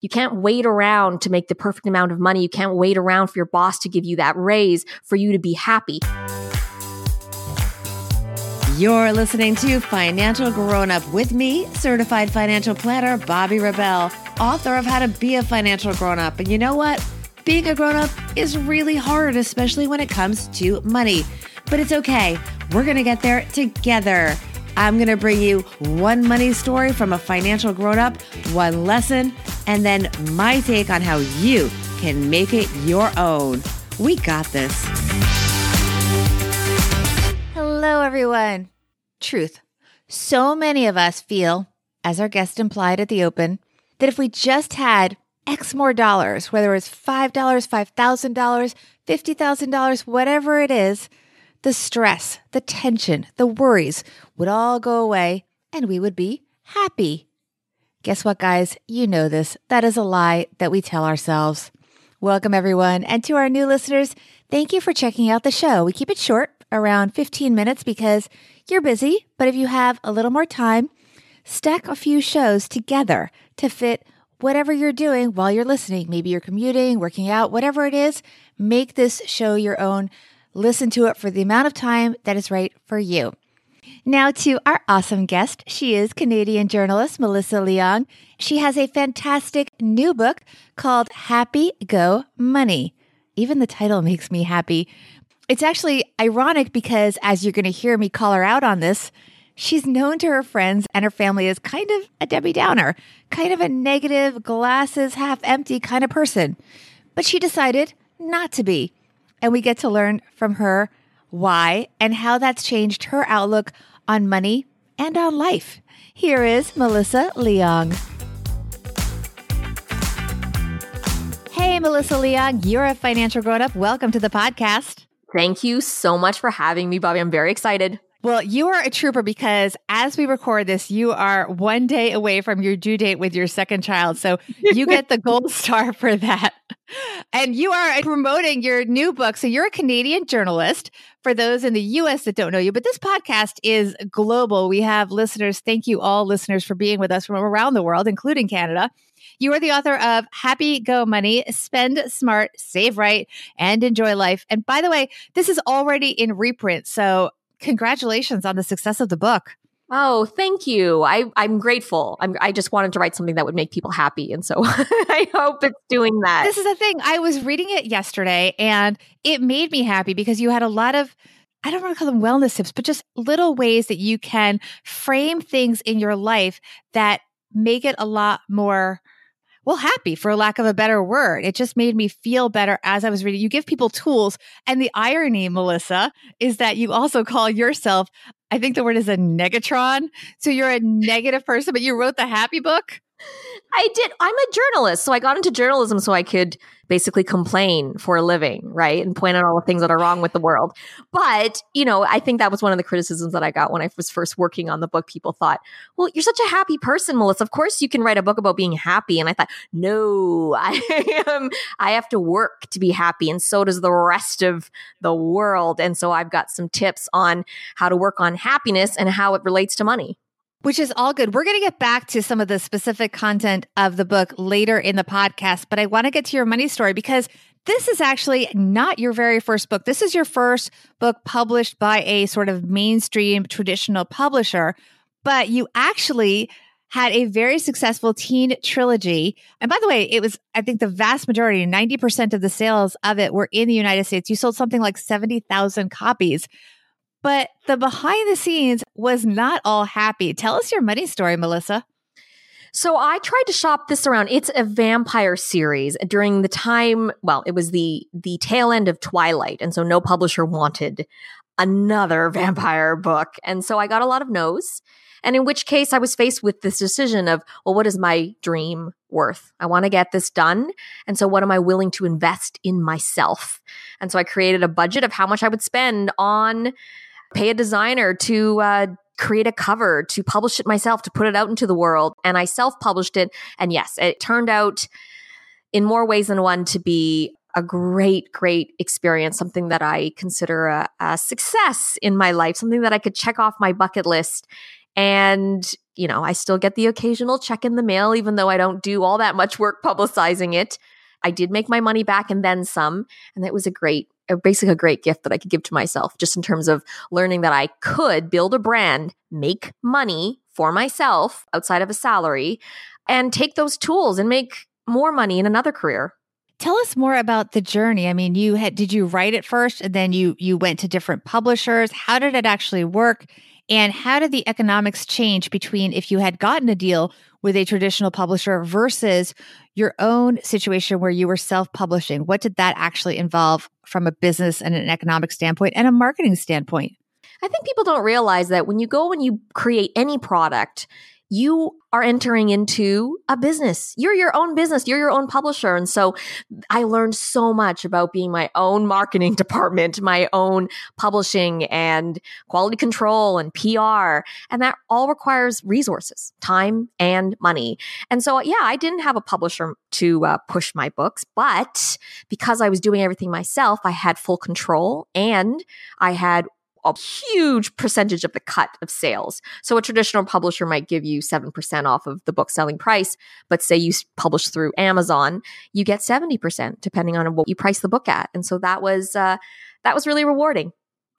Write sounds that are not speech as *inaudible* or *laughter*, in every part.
You can't wait around to make the perfect amount of money. You can't wait around for your boss to give you that raise for you to be happy. You're listening to Financial Grown Up with me, certified financial planner Bobby Rebell, author of How to Be a Financial Grown Up. And you know what? Being a grown up is really hard, especially when it comes to money. But it's okay. We're going to get there together. I'm going to bring you one money story from a financial grown up, one lesson, and then my take on how you can make it your own. We got this. Hello, everyone. Truth. So many of us feel, as our guest implied at the open, that if we just had X more dollars, whether it's $5, $5,000, $50,000, whatever it is, the stress, the tension, the worries would all go away and we would be happy. Guess what, guys? You know this. That is a lie that we tell ourselves. Welcome, everyone. And to our new listeners, thank you for checking out the show. We keep it short, around 15 minutes, because you're busy. But if you have a little more time, stack a few shows together to fit whatever you're doing while you're listening. Maybe you're commuting, working out, whatever it is, make this show your own. Listen to it for the amount of time that is right for you. Now, to our awesome guest. She is Canadian journalist Melissa Leong. She has a fantastic new book called Happy Go Money. Even the title makes me happy. It's actually ironic because, as you're going to hear me call her out on this, she's known to her friends and her family as kind of a Debbie Downer, kind of a negative, glasses half empty kind of person. But she decided not to be and we get to learn from her why and how that's changed her outlook on money and on life. Here is Melissa Leong. Hey, Melissa Leong, you're a financial grown up. Welcome to the podcast. Thank you so much for having me, Bobby. I'm very excited. Well, you are a trooper because as we record this, you are one day away from your due date with your second child. So you get the gold *laughs* star for that. And you are promoting your new book. So you're a Canadian journalist for those in the US that don't know you, but this podcast is global. We have listeners. Thank you all listeners for being with us from around the world, including Canada. You are the author of Happy Go Money, Spend Smart, Save Right, and Enjoy Life. And by the way, this is already in reprint. So congratulations on the success of the book. Oh, thank you. I, I'm grateful. I'm, I just wanted to write something that would make people happy. And so *laughs* I hope it's doing that. This is the thing. I was reading it yesterday and it made me happy because you had a lot of, I don't want to call them wellness tips, but just little ways that you can frame things in your life that make it a lot more well, happy for lack of a better word. It just made me feel better as I was reading. You give people tools. And the irony, Melissa, is that you also call yourself, I think the word is a negatron. So you're a negative person, but you wrote the happy book. I did. I'm a journalist. So I got into journalism so I could basically complain for a living, right? And point out all the things that are wrong with the world. But, you know, I think that was one of the criticisms that I got when I was first working on the book. People thought, well, you're such a happy person, Melissa. Of course you can write a book about being happy. And I thought, no, *laughs* I am, I have to work to be happy. And so does the rest of the world. And so I've got some tips on how to work on happiness and how it relates to money. Which is all good. We're going to get back to some of the specific content of the book later in the podcast, but I want to get to your money story because this is actually not your very first book. This is your first book published by a sort of mainstream traditional publisher, but you actually had a very successful teen trilogy. And by the way, it was, I think the vast majority, 90% of the sales of it were in the United States. You sold something like 70,000 copies. But the behind the scenes was not all happy. Tell us your money story, Melissa. So I tried to shop this around. It's a vampire series during the time, well, it was the the tail end of Twilight, and so no publisher wanted another *laughs* vampire book. And so I got a lot of no's. And in which case I was faced with this decision of, well, what is my dream worth? I want to get this done. And so what am I willing to invest in myself? And so I created a budget of how much I would spend on pay a designer to uh, create a cover, to publish it myself, to put it out into the world. And I self published it. And yes, it turned out in more ways than one to be a great, great experience, something that I consider a, a, success in my life, something that I could check off my bucket list. And, you know, I still get the occasional check in the mail, even though I don't do all that much work publicizing it. I did make my money back and then some. And that was a great, basically a great gift that I could give to myself, just in terms of learning that I could build a brand, make money for myself outside of a salary, and take those tools and make more money in another career. Tell us more about the journey. I mean, you had did you write it first and then you you went to different publishers? How did it actually work? And how did the economics change between if you had gotten a deal with a traditional publisher versus your own situation where you were self-publishing? What did that actually involve from a business and an economic standpoint and a marketing standpoint? I think people don't realize that when you go and you create any product, you are entering into a business. You're your own business. You're your own publisher. And so I learned so much about being my own marketing *laughs* department, my own publishing and quality control and PR. And that all requires resources, time and money. And so, yeah, I didn't have a publisher to uh, push my books, but because I was doing everything myself, I had full control and I had a huge percentage of the cut of sales. So a traditional publisher might give you 7% off of the book selling price, but say you publish through Amazon, you get 70% depending on what you price the book at. And so that was uh, that was really rewarding.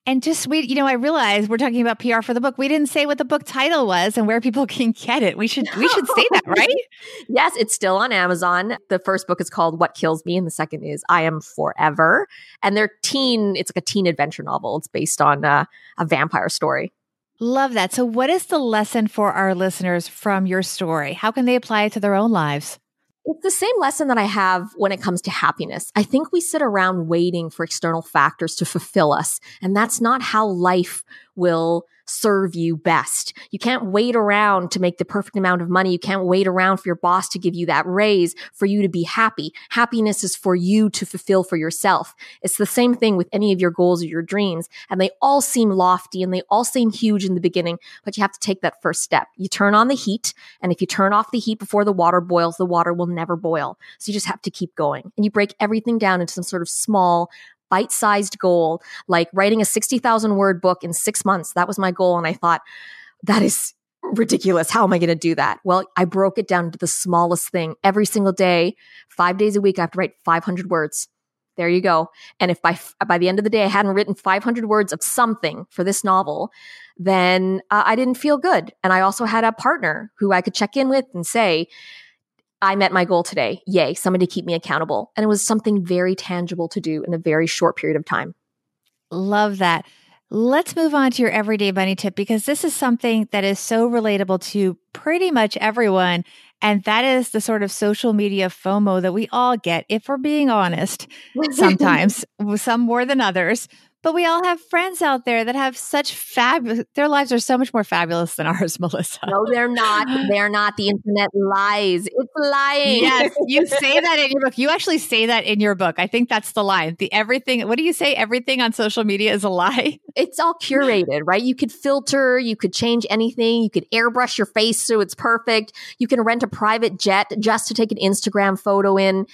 And just we, you know, I realized we're talking about PR for the book. We didn't say what the book title was and where people *laughs* can get it. We should we should say that, right? *laughs* yes, it's still on Amazon. The first book is called What Kills Me, and the second is I Am Forever. And they're teen. It's like a teen adventure novel. It's based on uh, a vampire story. Love that. So, what is the lesson for our listeners from your story? How can they apply it to their own lives? It's the same lesson that I have when it comes to happiness. I think we sit around waiting for external factors to fulfill us, and that's not how life will serve you best. You can't wait around to make the perfect amount of money. You can't wait around for your boss to give you that raise for you to be happy. Happiness is for you to fulfill for yourself. It's the same thing with any of your goals or your dreams. And they all seem lofty and they all seem huge in the beginning, but you have to take that first step. You turn on the heat. And if you turn off the heat before the water boils, the water will never boil. So you just have to keep going and you break everything down into some sort of small, bite sized goal, like writing a 60,000 word book in six months. That was my goal. And I thought, that is ridiculous. How am I going to do that? Well, I broke it down to the smallest thing. Every single day, five days a week, I have to write 500 words. There you go. And if by by the end of the day I hadn't written 500 words of something for this novel, then uh, I didn't feel good. And I also had a partner who I could check in with and say, I met my goal today. Yay, somebody to keep me accountable. And it was something very tangible to do in a very short period of time. Love that. Let's move on to your everyday money tip because this is something that is so relatable to pretty much everyone. And that is the sort of social media FOMO that we all get, if we're being honest, *laughs* sometimes, some more than others. But we all have friends out there that have such fabulous, their lives are so much more fabulous than *laughs* ours, Melissa. No, they're not. They're not. The internet lies. It's lying. Yes, you say that in your book. You actually say that in your book. I think that's the line. The everything, what do you say? Everything on social media is a lie. *laughs* It's all curated, right? You could filter, you could change anything, you could airbrush your face so it's perfect. You can rent a private jet just to take an Instagram photo in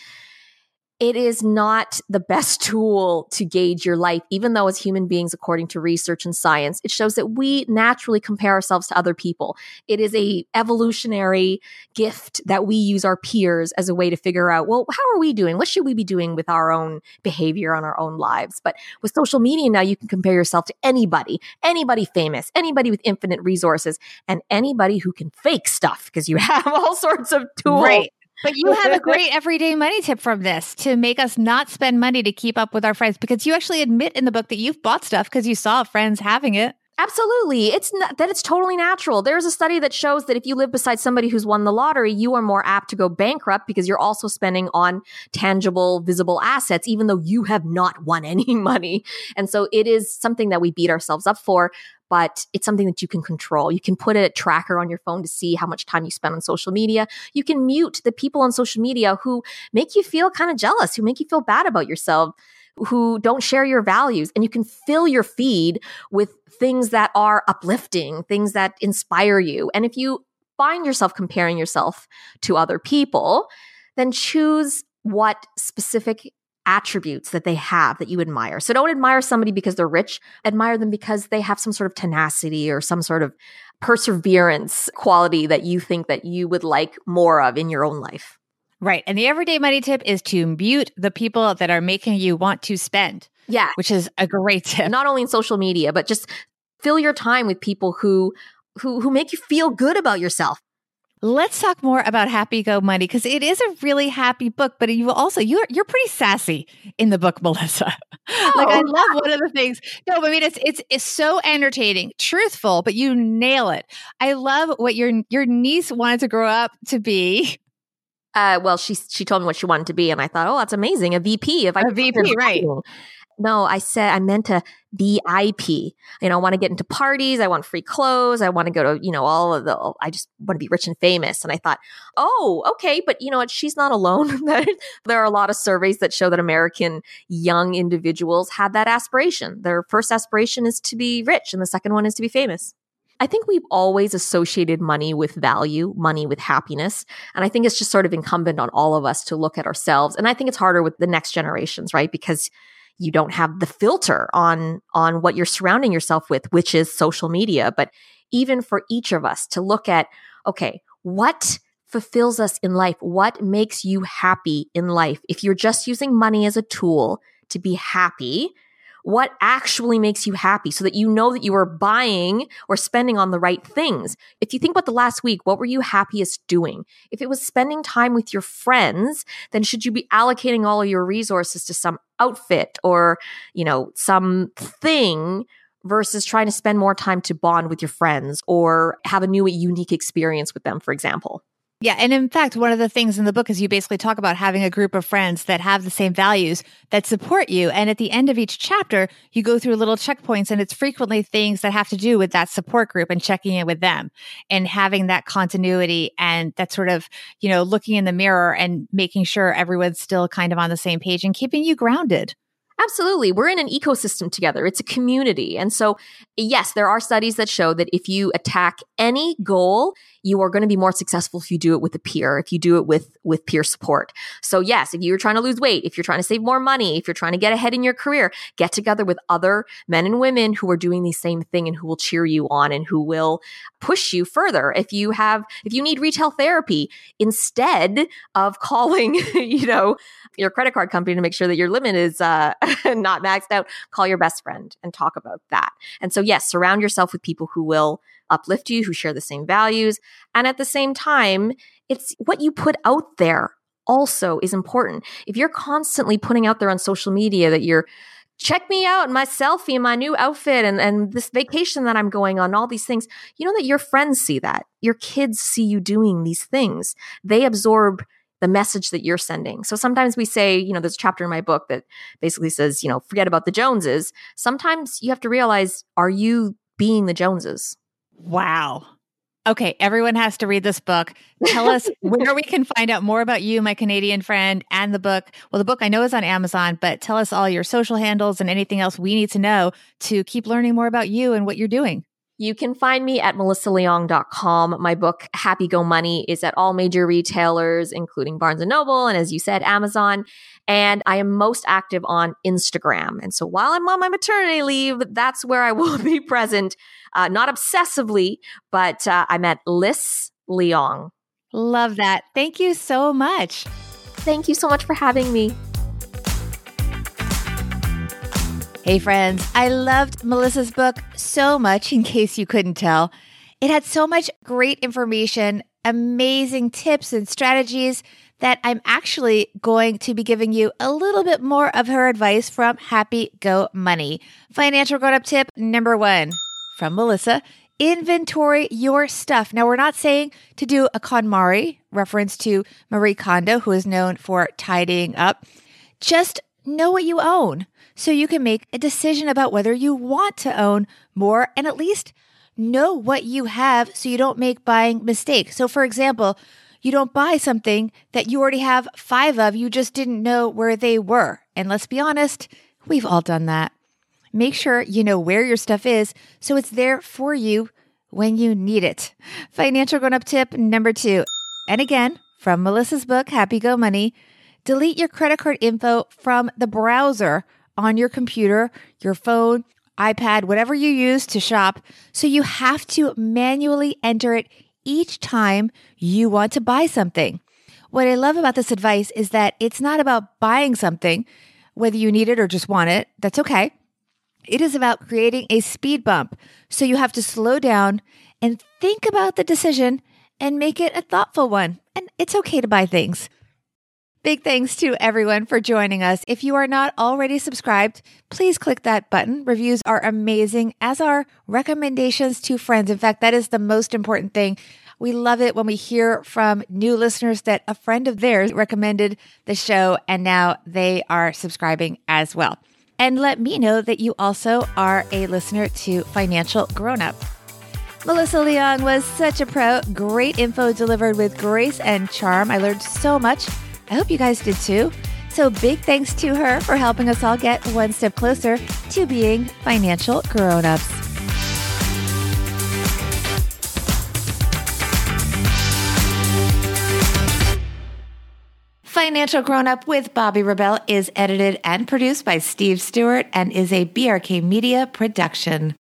it is not the best *laughs* tool to gauge your life, even though as human beings, according to research and science, it shows that we naturally compare ourselves to other people. It is a evolutionary gift that we use our peers as a way to figure out, well, how are we doing? What should we be doing with our own behavior on our own lives? But with social media now, you can compare yourself to anybody, anybody famous, anybody with infinite resources, and anybody who can fake stuff because you *laughs* have all sorts of tools. Right. But you have a great everyday money tip from this to make us not spend money to keep up with our friends because you actually admit in the book that you've bought stuff because you saw friends having it. Absolutely. It's not, that it's totally natural. There's a study that shows that if you live beside somebody who's won the lottery, you are more apt to go bankrupt because you're also spending on tangible, visible assets, even though you have not *laughs* won any money. And so it is something that we beat ourselves up for but it's something that you can control. You can put a tracker on your phone to see how much time you spend on social media. You can mute the people on social media who make you feel kind of jealous, who make you feel bad about yourself, who don't share your values. And you can fill your feed with things that are uplifting, things that inspire you. And if you find yourself comparing yourself to other people, then choose what specific attributes that they have that you admire. So don't admire somebody because they're rich. Admire them because they have some sort of tenacity or some sort of perseverance quality that you think that you would like more of in your own life. Right. And the everyday money tip is to mute the people that are making you want to spend. Yeah. Which is a great tip. *laughs* Not only in social media, but just fill your time with people who who who make you feel good about yourself. Let's talk more about Happy Go Money because it is a really happy book, but you also you're you're pretty sassy in the book, *laughs* Melissa. Oh. like I love one of the things. No, but I mean it's it's it's so entertaining, truthful, but you nail it. I love what your your niece wanted to grow up to be. Uh, well, she she told me what she wanted to be, and I thought, oh, that's amazing, a VP. If I a VP, right? No, I said I meant a VIP. You know, I want to get into parties. I want free clothes. I want to go to, you know, all of the, I just want to be rich and famous. And I thought, oh, okay. But you know what? She's not alone. *laughs* there are a lot of surveys that show that American young individuals have that aspiration. Their first aspiration is to be rich and the second one is to be famous. I think we've always associated money with value, money with happiness. And I think it's just sort of incumbent on all of us to look at ourselves. And I think it's harder with the next generations, right? Because you don't have the filter on on what you're surrounding yourself with which is social media but even for each of us to look at okay what fulfills us in life what makes you happy in life if you're just using money as a tool to be happy what actually makes you happy so that you know that you are buying or spending on the right things. If you think about the last week, what were you happiest doing? If it was spending time with your friends, then should you be allocating all of your resources to some outfit or, you know, some thing versus trying to spend more time to bond with your friends or have a new unique experience with them, for example? Yeah. And in fact, one of the things in the book is you basically talk about having a group of friends that have the same values that support you. And at the end of each chapter, you go through little checkpoints and it's frequently things that have to do with that support group and checking in with them and having that continuity and that sort of, you know, looking in the mirror and making sure everyone's still kind of on the same page and keeping you grounded. Absolutely. We're in an ecosystem together. It's a community. And so, yes, there are studies that show that if you attack any goal, you are going to be more successful if you do it with a peer, if you do it with, with peer support. So yes, if you're trying to lose weight, if you're trying to save more money, if you're trying to get ahead in your career, get together with other men and women who are doing the same thing and who will cheer you on and who will push you further. If you have, if you need retail therapy, instead of *laughs* calling, you know, your credit card company to make sure that your limit is uh, *laughs* not maxed out, call your best friend and talk about that. And so, yes, surround yourself with people who will uplift you, who share the same values. And at the same time, it's what you put out there also is important. If you're constantly putting out there on social media that you're check me out, my selfie, my new outfit, and, and this vacation that I'm going on, all these things, you know that your friends see that. Your kids see you doing these things. They absorb the message that you're sending. So sometimes we say, you know, there's a chapter in my book that basically says, you know, forget about the Joneses. Sometimes you have to realize, are you being the Joneses? Wow. Okay, everyone has to read this book. Tell us *laughs* where we can find out more about you, my Canadian friend, and the book. Well, the book I know is on Amazon, but tell us all your social handles and anything else we need to know to keep learning more about you and what you're doing. You can find me at melissaleong.com. My book, Happy Go Money, is at all major retailers, including Barnes and Noble, and as you said, Amazon. And I am most active on Instagram. And so while I'm on my maternity leave, that's where I *laughs* will be present. Uh, not obsessively, but uh, I'm at Liss Leong. Love that. Thank you so much. Thank you so much for having me. Hey, friends, I loved Melissa's book so much, in case you couldn't tell. It had so much great information, amazing tips and strategies that I'm actually going to be giving you a little bit more of her advice from Happy Go Money. Financial grown up tip number one from Melissa inventory your stuff. Now, we're not saying to do a KonMari reference to Marie Kondo, who is known for tidying up. Just know what you own so you can make a decision about whether you want to own more and at least know what you have so you don't make buying mistakes. So, for example, you don't buy something that you already have five of, you just didn't know where they were. And let's be honest, we've all done that. Make sure you know where your stuff is so it's there for you when you need it. Financial grown up tip number two. And again, from Melissa's book, Happy Go Money, delete your credit card info from the browser on your computer, your phone, iPad, whatever you use to shop. So you have to manually enter it each time you want to buy something. What I love about this advice is that it's not about buying something, whether you need it or just want it. That's okay. It is about creating a speed bump. So you have to slow down and think about the decision and make it a thoughtful one. And it's okay to buy things. Big thanks to everyone for joining us. If you are not already subscribed, please click that button. Reviews are amazing, as are recommendations to friends. In fact, that is the most important thing. We love it when we hear from new listeners that a friend of theirs recommended the show and now they are subscribing as well. And let me know that you also are a listener to Financial Grown Up. Melissa Leong was such a pro. Great info delivered with grace and charm. I learned so much. I hope you guys did too. So, big thanks to her for helping us all get one step closer to being financial grown ups. Financial Grown Up with Bobby Rebell is edited and produced by Steve Stewart and is a BRK Media production.